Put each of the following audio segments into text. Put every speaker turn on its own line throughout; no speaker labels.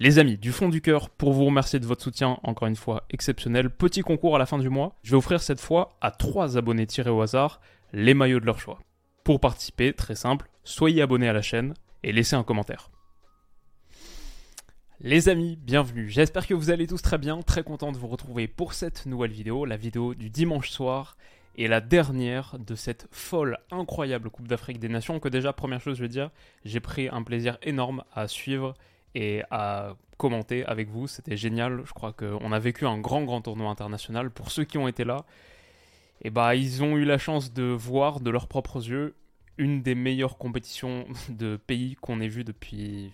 Les amis, du fond du cœur, pour vous remercier de votre soutien, encore une fois exceptionnel, petit concours à la fin du mois. Je vais offrir cette fois à trois abonnés tirés au hasard les maillots de leur choix. Pour participer, très simple, soyez abonné à la chaîne et laissez un commentaire. Les amis, bienvenue. J'espère que vous allez tous très bien, très content de vous retrouver pour cette nouvelle vidéo, la vidéo du dimanche soir et la dernière de cette folle, incroyable Coupe d'Afrique des Nations que déjà, première chose, je veux dire, j'ai pris un plaisir énorme à suivre et à commenter avec vous. C'était génial. Je crois qu'on a vécu un grand, grand tournoi international. Pour ceux qui ont été là, et eh bah, ils ont eu la chance de voir de leurs propres yeux une des meilleures compétitions de pays qu'on ait vu depuis.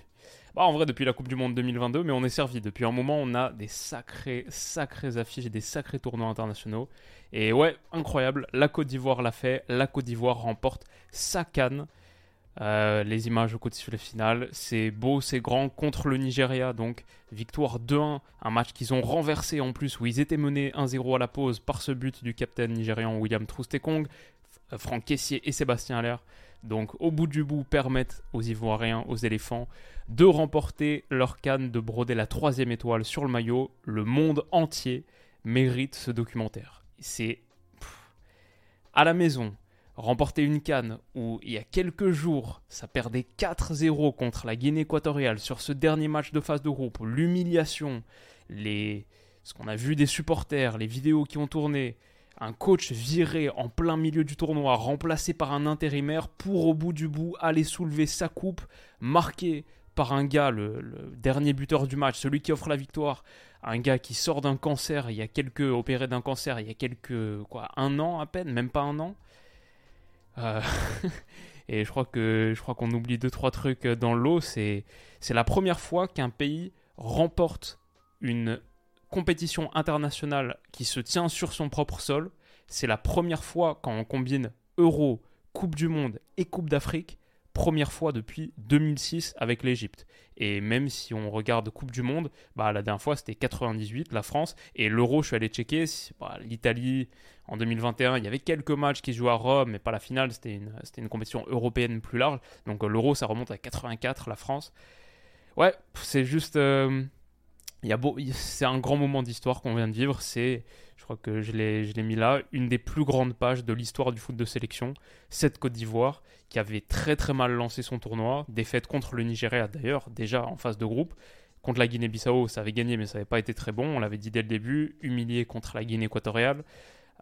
Bah, en vrai, depuis la Coupe du Monde 2022, mais on est servi. Depuis un moment, on a des sacrées, sacrées affiches et des sacrés tournois internationaux. Et ouais, incroyable. La Côte d'Ivoire l'a fait. La Côte d'Ivoire remporte sa canne. Euh, les images au coup de final, c'est beau, c'est grand contre le Nigeria. Donc, victoire 2-1, un match qu'ils ont renversé en plus, où ils étaient menés 1-0 à la pause par ce but du capitaine nigérian William Troustekong, Franck Caissier et Sébastien Allaire. Donc, au bout du bout, permettent aux Ivoiriens, aux éléphants, de remporter leur canne, de broder la troisième étoile sur le maillot. Le monde entier mérite ce documentaire. C'est à la maison, remporter une canne où il y a quelques jours ça perdait 4-0 contre la Guinée équatoriale sur ce dernier match de phase de groupe, l'humiliation, les... ce qu'on a vu des supporters, les vidéos qui ont tourné, un coach viré en plein milieu du tournoi, remplacé par un intérimaire pour au bout du bout aller soulever sa coupe, marqué par un gars, le, dernier buteur du match, celui qui offre la victoire, un gars qui sort d'un cancer, il y a quelques opéré d'un cancer, il y a quelques quoi, un an à peine, même pas un an. Euh, et je crois que je crois qu'on oublie deux trois trucs dans l'eau. C'est c'est la première fois qu'un pays remporte une compétition internationale qui se tient sur son propre sol. C'est la première fois quand on combine Euro, Coupe du Monde et Coupe d'Afrique première fois depuis 2006 avec l'Égypte. Et même si on regarde Coupe du Monde, bah, la dernière fois c'était 98, la France, et l'Euro, je suis allé checker, bah, l'Italie en 2021, il y avait quelques matchs qui se jouaient à Rome, mais pas la finale, c'était une, compétition européenne plus large. Donc euh, l'Euro, ça remonte à 84, la France. Ouais, c'est juste... Euh, c'est un grand moment d'histoire qu'on vient de vivre, c'est je crois que je l'ai mis là, une des plus grandes pages de l'histoire du foot de sélection, cette Côte d'Ivoire, qui avait très très mal lancé son tournoi, défaite contre le Nigeria d'ailleurs, déjà en phase de groupe. Contre la Guinée-Bissau, ça avait gagné, mais ça n'avait pas été très bon, on l'avait dit dès le début, humilié contre la Guinée équatoriale.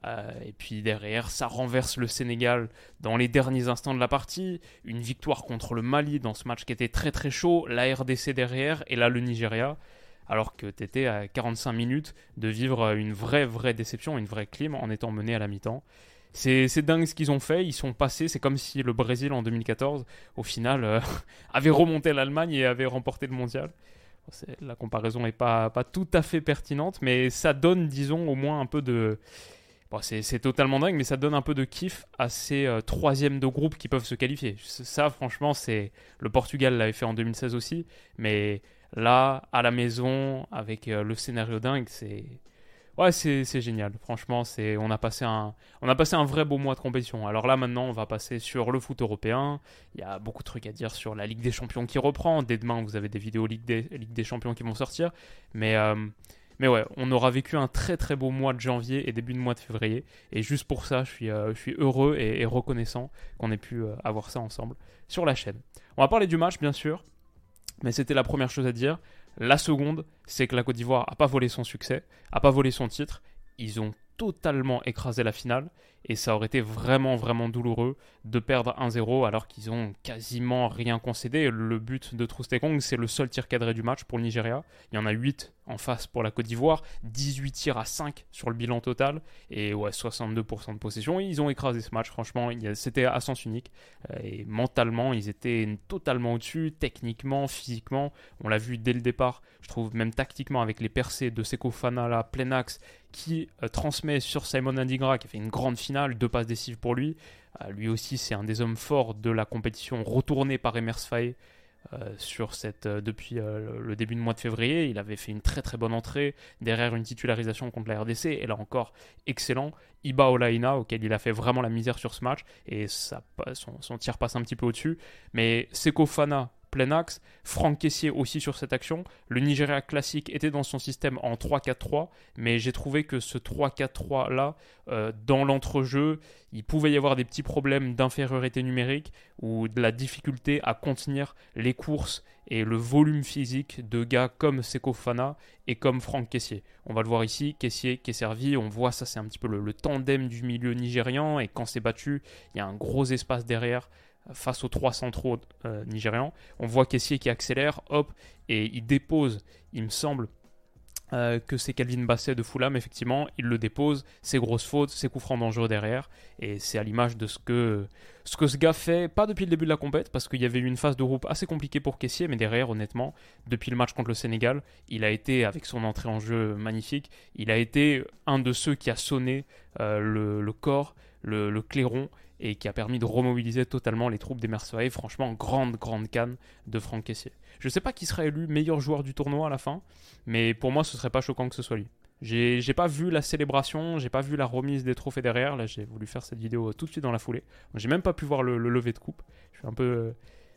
Euh, et puis derrière, ça renverse le Sénégal dans les derniers instants de la partie. Une victoire contre le Mali dans ce match qui était très très chaud. La RDC derrière, et là le Nigeria alors que tu étais à 45 minutes de vivre une vraie, vraie déception, une vraie clim en étant mené à la mi-temps. C'est dingue ce qu'ils ont fait, ils sont passés, c'est comme si le Brésil en 2014, au final, euh, avait remonté l'Allemagne et avait remporté le mondial. La comparaison n'est pas, pas tout à fait pertinente, mais ça donne, disons, au moins un peu de... Bon, c'est totalement dingue, mais ça donne un peu de kiff à ces euh, troisièmes de groupe qui peuvent se qualifier. Ça, franchement, c'est le Portugal l'avait fait en 2016 aussi, mais Là, à la maison, avec euh, le scénario dingue, c'est. Ouais, c'est génial. Franchement, c'est on a passé un on a passé un vrai beau mois de compétition. Alors là maintenant, on va passer sur le foot européen. Il y a beaucoup de trucs à dire sur la Ligue des Champions qui reprend. Dès demain, vous avez des vidéos Ligue des, Ligue des Champions qui vont sortir. Mais euh, mais ouais, on aura vécu un très très beau mois de janvier et début de mois de février. Et juste pour ça, je suis, euh, je suis heureux et, reconnaissant qu'on ait pu avoir ça ensemble sur la chaîne. On va parler du match, bien sûr. Mais c'était la première chose à dire. La seconde, c'est que la Côte d'Ivoire n'a pas volé son succès, n'a pas volé son titre. Ils ont totalement écrasé la finale et ça aurait été vraiment vraiment douloureux de perdre 1-0 alors qu'ils ont quasiment rien concédé. Le but de Troustekong, c'est le seul tir cadré du match pour le Nigeria. Il y en a 8 en face pour la Côte d'Ivoire, 18 tirs à 5 sur le bilan total et ouais, 62% de possession. Ils ont écrasé ce match, franchement, c'était à sens unique. Euh, et mentalement, ils étaient totalement au-dessus, techniquement, physiquement. On l'a vu dès le départ, je trouve même tactiquement avec les percées de Seko Fana plein axe, qui euh, transmet sur Simon Indigra, qui a fait une grande finale, deux passes décisives pour lui. Euh, lui aussi, c'est un des hommes forts de la compétition, retourné par Emers Faye. Euh, sur cette, depuis le début du mois de février. Il avait fait une très très bonne entrée derrière une titularisation contre la RDC. Et là encore, excellent. Iba Olaina, auquel il a fait vraiment la misère sur ce match. Et ça, son, son tir passe un petit peu au-dessus. Mais Seko Fana, plein axe. Franck Caissier aussi sur cette action. Le Nigeria classique était dans son système en 3-4-3, mais j'ai trouvé que ce 3-4-3 là, euh, dans l'entrejeu, il pouvait y avoir des petits problèmes d'infériorité numérique ou de la difficulté à contenir les courses et le volume physique de gars comme Seko Fana et comme Franck Caissier. On va le voir ici, Caissier qui est servi, on voit ça c'est un petit peu le, le tandem du milieu nigérian et quand c'est battu, il y a un gros espace derrière face aux trois centraux euh, nigérians. On voit Kessier qui accélère, hop, et il dépose, il me semble, euh, que c'est Calvin Basset de Fulham, effectivement, il le dépose, ses grosses fautes, ses coups francs dangereux derrière, et c'est à l'image de ce que, ce gars fait, pas depuis le début de la compète, parce qu'il y avait eu une phase de groupe assez compliquée pour Kessier, mais derrière, honnêtement, depuis le match contre le Sénégal, il a été, avec son entrée en jeu magnifique, il a été un de ceux qui a sonné euh, le, corps, le clairon, et qui a permis de remobiliser totalement les troupes des Mercenaires. Franchement, grande, grande canne de Franck Caissier. Je ne sais pas qui sera élu meilleur joueur du tournoi à la fin, mais pour moi, ce serait pas choquant que ce soit lui. J'ai pas vu la célébration, j'ai pas vu la remise des trophées derrière. Là, j'ai voulu faire cette vidéo tout de suite dans la foulée. J'ai même pas pu voir le, lever de coupe. Je suis un peu.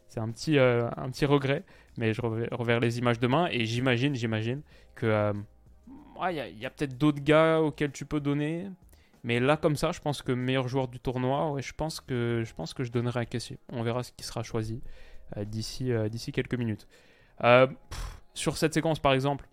c'est un petit, euh, un petit regret, mais je reverrai les images demain et j'imagine, j'imagine que. Euh, il y a peut-être d'autres gars auxquels tu peux donner. Mais là, comme ça, je pense que meilleur joueur du tournoi, je, pense que, je pense que je donnerai à Cassier. On verra ce qui sera choisi euh, d'ici, euh, d'ici quelques minutes. Euh, sur cette séquence, par exemple,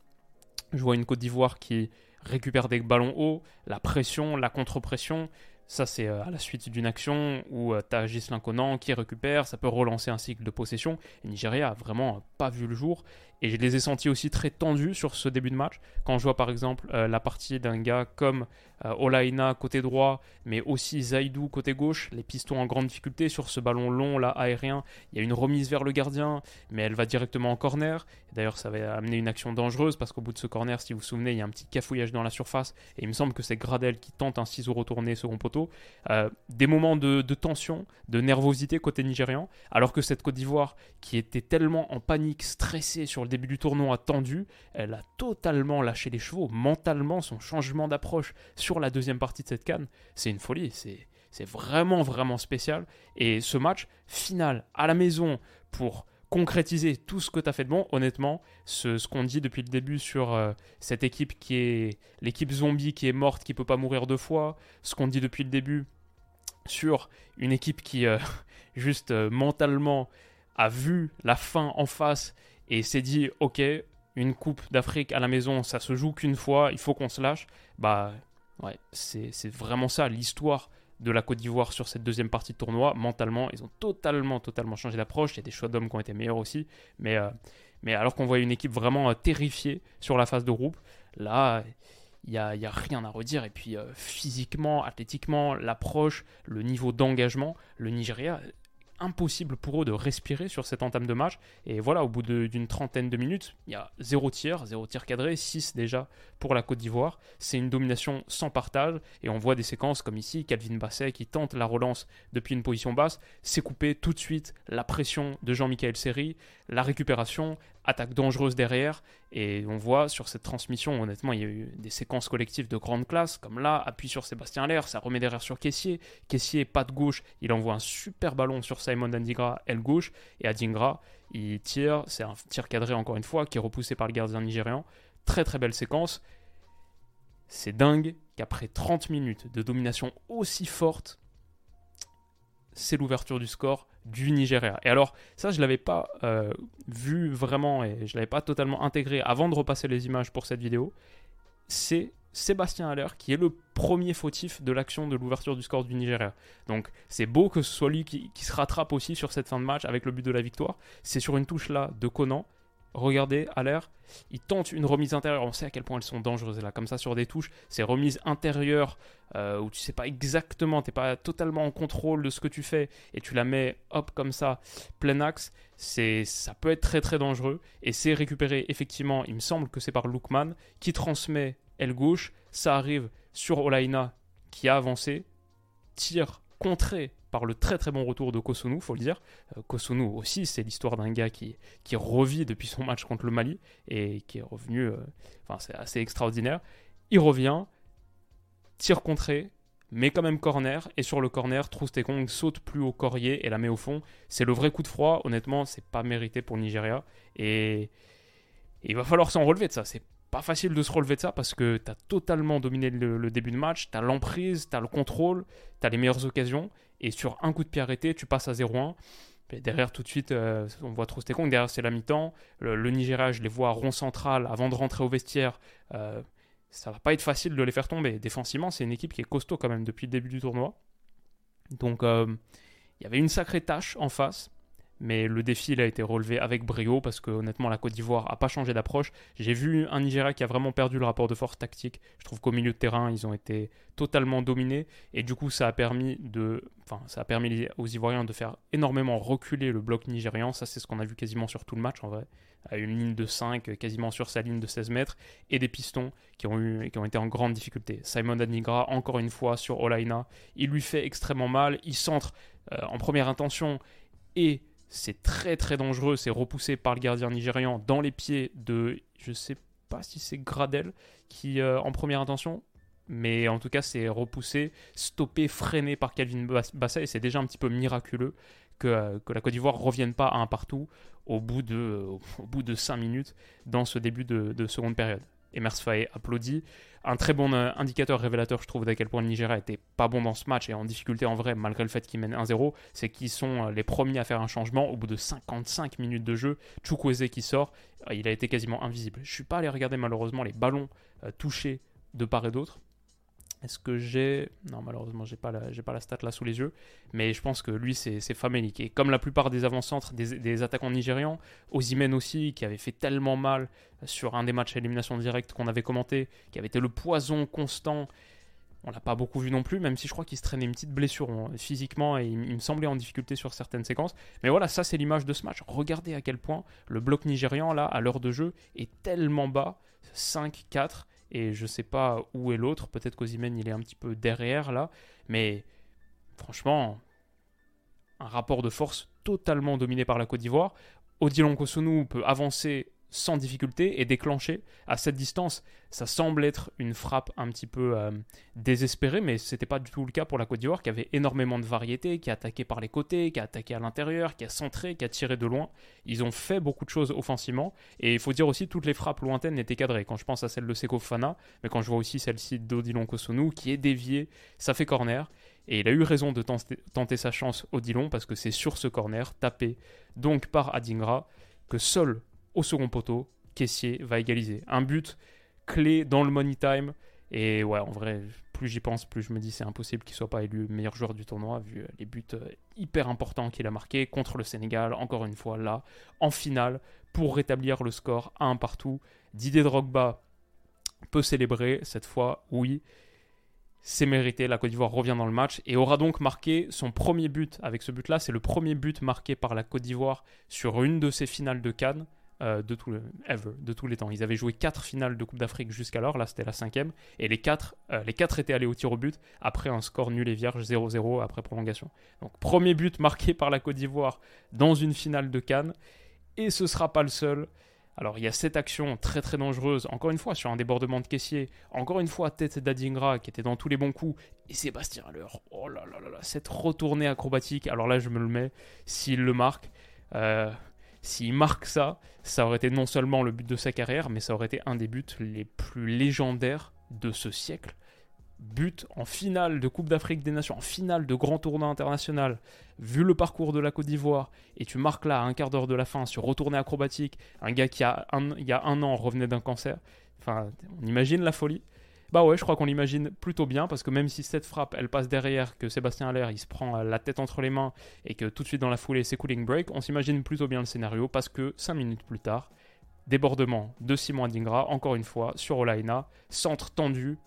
je vois une Côte d'Ivoire qui récupère des ballons hauts, la pression, la contre-pression. Ça, c'est à la suite d'une action où tu as Gislain Conan qui récupère, ça peut relancer un cycle de possession. Et Nigeria a vraiment pas vu le jour. Et je les ai sentis aussi très tendus sur ce début de match. Quand je vois par exemple la partie d'un gars comme euh, Olaina côté droit, mais aussi Zaidou côté gauche. Les pistons en grande difficulté sur ce ballon long là aérien. Il y a une remise vers le gardien, mais elle va directement en corner. D'ailleurs, ça va amener une action dangereuse parce qu'au bout de ce corner, si vous vous souvenez, il y a un petit cafouillage dans la surface et il me semble que c'est Gradel qui tente un ciseau retourné second poteau. Euh, des moments de, tension, de nervosité côté nigérian, alors que cette Côte d'Ivoire qui était tellement en panique, stressée sur le début du tournoi, tendu, elle a totalement lâché les chevaux mentalement. Son changement d'approche sur la deuxième partie de cette canne, c'est une folie. C'est, c'est vraiment, vraiment spécial. Et ce match, final, à la maison, pour concrétiser tout ce que tu as fait de bon, honnêtement, ce, ce qu'on dit depuis le début sur euh, cette équipe qui est l'équipe zombie qui est morte, qui peut pas mourir deux fois, ce qu'on dit depuis le début sur une équipe qui, euh, juste euh, mentalement, a vu la fin en face et s'est dit, ok, une coupe d'Afrique à la maison, ça se joue qu'une fois, il faut qu'on se lâche, bah Ouais, c'est vraiment ça l'histoire de la Côte d'Ivoire sur cette deuxième partie de tournoi. Mentalement, ils ont totalement, totalement changé d'approche. Il y a des choix d'hommes qui ont été meilleurs aussi. Mais, euh, mais alors qu'on voit une équipe vraiment euh, terrifiée sur la phase de groupe, là, il n'y a, y a, rien à redire. Et puis euh, physiquement, athlétiquement, l'approche, le niveau d'engagement, le Nigeria, impossible pour eux de respirer sur cette entame de match. Et voilà, au bout d'une trentaine de minutes, il y a zéro tir, zéro tir cadré, 6 déjà pour la Côte d'Ivoire. C'est une domination sans partage. Et on voit des séquences comme ici, Calvin Basset qui tente la relance depuis une position basse, c'est coupé tout de suite la pression de Jean-Michel Seri, la récupération, attaque dangereuse derrière. Et on voit sur cette transmission, honnêtement, il y a eu des séquences collectives de grande classe, comme là, appui sur Sébastien Allaire, ça remet derrière sur Caissier. Caissier, pas de gauche, il envoie un super ballon sur Simon Andigra, aile gauche. Et Adingra, il tire, c'est un tir cadré encore une fois, qui est repoussé par le gardien nigérian. Très très belle séquence. C'est dingue qu'après 30 minutes de domination aussi forte, c'est l'ouverture du score du Nigeria. Et alors, ça, je ne l'avais pas euh, vu vraiment et je ne l'avais pas totalement intégré avant de repasser les images pour cette vidéo. C'est Sébastien Haller qui est le premier fautif de l'action de l'ouverture du score du Nigeria. Donc, c'est beau que ce soit lui qui, se rattrape aussi sur cette fin de match avec le but de la victoire. C'est sur une touche là de Conan. Regardez à l'air, il tente une remise intérieure. On sait à quel point elles sont dangereuses là, comme ça sur des touches. Ces remises intérieures euh, où tu sais pas exactement, t'es pas totalement en contrôle de ce que tu fais et tu la mets hop comme ça, plein axe. C'est, ça peut être très très dangereux et c'est récupéré effectivement. Il me semble que c'est par Lookman qui transmet aile gauche. Ça arrive sur Olaina qui a avancé, tire contré par le très très bon retour de Kosunu, faut le dire. Euh, Kosunu aussi, c'est l'histoire d'un gars qui, qui revit depuis son match contre le Mali et qui est revenu. Euh, enfin, c'est assez extraordinaire. Il revient, tire contré, mais quand même corner. Et sur le corner, Troustekong saute plus au corier et la met au fond. C'est le vrai coup de froid. Honnêtement, c'est pas mérité pour Nigeria. Et, il va falloir s'en relever de ça. Pas facile de se relever de ça parce que tu as totalement dominé le, début de match, tu as l'emprise, tu as le contrôle, tu as les meilleures occasions, et sur un coup de pied arrêté, tu passes à 0-1. Derrière, tout de suite, euh, on voit Trostekong, derrière c'est la mi-temps. Le, Nigeria, je les vois rond central avant de rentrer au vestiaire. Euh, ça va pas être facile de les faire tomber. Défensivement, c'est une équipe qui est costaud quand même depuis le début du tournoi. Donc, euh, il y avait une sacrée tâche en face. Mais le défi il a été relevé avec brio parce que honnêtement la Côte d'Ivoire a pas changé d'approche. J'ai vu un Nigeria qui a vraiment perdu le rapport de force tactique. Je trouve qu'au milieu de terrain ils ont été totalement dominés et du coup ça a permis de, enfin ça a permis aux Ivoiriens de faire énormément reculer le bloc nigérian. Ça c'est ce qu'on a vu quasiment sur tout le match en vrai. Une ligne de 5 quasiment sur sa ligne de 16 mètres et des pistons qui ont, eu, qui ont été en grande difficulté. Simon Adnigra encore une fois sur Olaina, il lui fait extrêmement mal. Il centre euh, en première intention et c'est très très dangereux, c'est repoussé par le gardien nigérian dans les pieds de, je sais pas si c'est Gradel qui euh, en première intention, mais en tout cas c'est repoussé, stoppé, freiné par Calvin Bassa et c'est déjà un petit peu miraculeux que, euh, que la Côte d'Ivoire revienne pas à un partout au bout de, au bout de 5 minutes dans ce début de, de seconde période. Emers Faye applaudit. Un très bon euh, indicateur révélateur, je trouve, d'à quel point le Nigeria était pas bon dans ce match et en difficulté en vrai, malgré le fait qu'ils mènent 1-0, c'est qu'ils sont euh, les premiers à faire un changement au bout de 55 minutes de jeu. Chukwueze qui sort, euh, il a été quasiment invisible. Je suis pas allé regarder malheureusement les ballons touchés de part et d'autre. Est-ce que j'ai. Non, malheureusement, j'ai pas, la... pas la stat là sous les yeux. Mais je pense que lui, c'est famélique. Et comme la plupart des avant-centres, des, attaquants nigérians, Ozimen aussi, qui avait fait tellement mal sur un des matchs à élimination directe qu'on avait commenté, qui avait été le poison constant. On l'a pas beaucoup vu non plus, même si je crois qu'il se traînait une petite blessure hein, physiquement et il, me semblait en difficulté sur certaines séquences. Mais voilà, ça c'est l'image de ce match. Regardez à quel point le bloc nigérian, là, à l'heure de jeu, est tellement bas. 5-4 et je sais pas où est l'autre. Peut-être qu'Ozimène il est un petit peu derrière là, mais franchement, un rapport de force totalement dominé par la Côte d'Ivoire. Odilon Kosunu peut avancer sans difficulté et déclencher à cette distance. Ça semble être une frappe un petit peu euh, désespérée, mais ce n'était pas du tout le cas pour la Côte d'Ivoire, qui avait énormément de variété, qui a attaqué par les côtés, qui a attaqué à l'intérieur, qui a centré, qui a tiré de loin. Ils ont fait beaucoup de choses offensivement, et il faut dire aussi toutes les frappes lointaines étaient cadrées. Quand je pense à celle de Seko Fana, mais quand je vois aussi celle-ci d'Odilon Kosunu, qui est déviée, ça fait corner. Et il a eu raison de tenter, sa chance Odilon, parce que c'est sur ce corner, tapé donc par Adingra, que seul au second poteau, Caissier va égaliser. Un but clé dans le money time. Et ouais, en vrai, plus j'y pense, plus je me dis c'est impossible qu'il soit pas élu meilleur joueur du tournoi, vu les buts euh, hyper importants qu'il a marqués contre le Sénégal, encore une fois là, en finale, pour rétablir le score à un partout. Didier Drogba peut célébrer, cette fois, oui, c'est mérité. La Côte d'Ivoire revient dans le match et aura donc marqué son premier but avec ce but-là. C'est le premier but marqué par la Côte d'Ivoire sur une de ses finales de Cannes. Euh, de, tout ever, de tous les temps. Ils avaient joué 4 finales de Coupe d'Afrique jusqu'alors, là c'était la cinquième, et les 4 euh, les quatre étaient allés au tir au but après un score nul et vierge 0-0 après prolongation. Donc premier but marqué par la Côte d'Ivoire dans une finale de Cannes, et ce sera pas le seul. Alors il y a cette action très très dangereuse, encore une fois sur un débordement de caissier, encore une fois tête d'Adingra qui était dans tous les bons coups, et Sébastien Haller, oh là là là là, cette retournée acrobatique, alors là je me le mets, s'il le marque, euh, s'il marque ça, ça aurait été non seulement le but de sa carrière, mais ça aurait été un des buts les plus légendaires de ce siècle. But en finale de Coupe d'Afrique des Nations, en finale de grand tournoi international, vu le parcours de la Côte d'Ivoire, et tu marques là à un quart d'heure de la fin sur retourné acrobatique, un gars qui a il y a un an revenait d'un cancer. Enfin, on imagine la folie. Bah ouais, je crois qu'on l'imagine plutôt bien parce que même si cette frappe elle passe derrière, que Sébastien Aller il se prend la tête entre les mains et que tout de suite dans la foulée c'est cooling break, on s'imagine plutôt bien le scénario parce que 5 minutes plus tard, Débordement de Simon Adingra, encore une fois, sur Olaina. Centre tendu.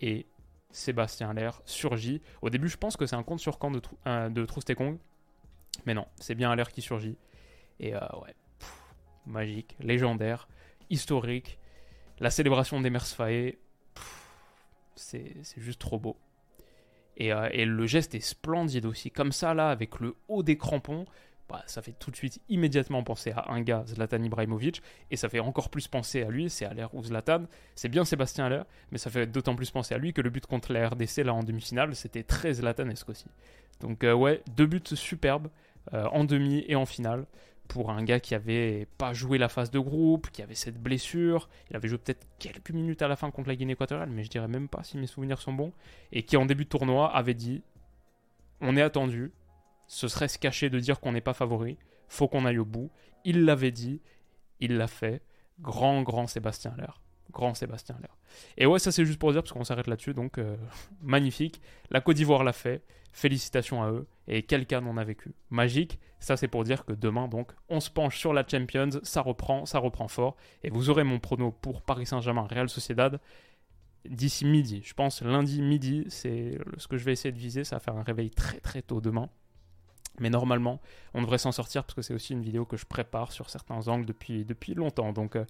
Et Sébastien Allaire surgit. Au début, je pense que c'est un compte sur camp de, euh, de Troustekong. Mais non, c'est bien Allaire qui surgit. Et euh, ouais, magique, légendaire, historique. La célébration des Faé, c'est juste trop beau. Et, euh, et, le geste est splendide aussi. Comme ça, là, avec le haut des crampons, bah, ça fait tout de suite immédiatement penser à un gars, Zlatan Ibrahimovic, et ça fait encore plus penser à lui, c'est Aller ou Zlatan. C'est bien Sébastien Aller, mais ça fait d'autant plus penser à lui que le but contre la RDC là en demi-finale, c'était très Zlatanesque aussi. Donc euh, ouais, deux buts superbes euh, en demi et en finale pour un gars qui avait pas joué la phase de groupe, qui avait cette blessure, il avait joué peut-être quelques minutes à la fin contre la Guinée équatoriale, mais je dirais même pas si mes souvenirs sont bons, et qui en début de tournoi avait dit on est attendu, ce serait se cacher de dire qu'on n'est pas favori. Faut qu'on aille au bout. Il l'avait dit, il l'a fait. Grand, grand Sébastien Allaire. Grand Sébastien Allaire. Et ouais, ça c'est juste pour dire, parce qu'on s'arrête là-dessus, donc euh, magnifique. La Côte d'Ivoire l'a fait. Félicitations à eux. Et quelqu'un en a vécu. Magique. Ça c'est pour dire que demain, donc, on se penche sur la Champions. Ça reprend, ça reprend fort. Et vous aurez mon prono pour Paris Saint-Germain, Real Sociedad d'ici midi. Je pense lundi midi, c'est ce que je vais essayer de viser. Ça va faire un réveil très très tôt demain. Mais normalement, on devrait s'en sortir parce que c'est aussi une vidéo que je prépare sur certains angles depuis, depuis longtemps. Donc, euh,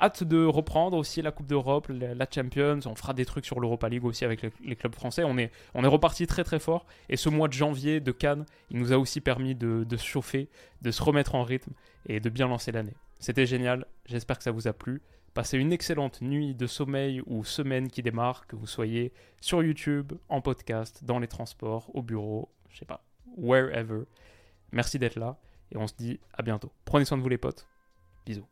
hâte de reprendre aussi la Coupe d'Europe, la, Champions. On fera des trucs sur l'Europa League aussi avec les, clubs français. On est, on est reparti très très fort. Et ce mois de janvier de Cannes, il nous a aussi permis de, se chauffer, de se remettre en rythme et de bien lancer l'année. C'était génial. J'espère que ça vous a plu. Passez une excellente nuit de sommeil ou semaine qui démarre, que vous soyez sur YouTube, en podcast, dans les transports, au bureau, je sais pas wherever. Merci d'être là et on se dit à bientôt. Prenez soin de vous les potes. Bisous.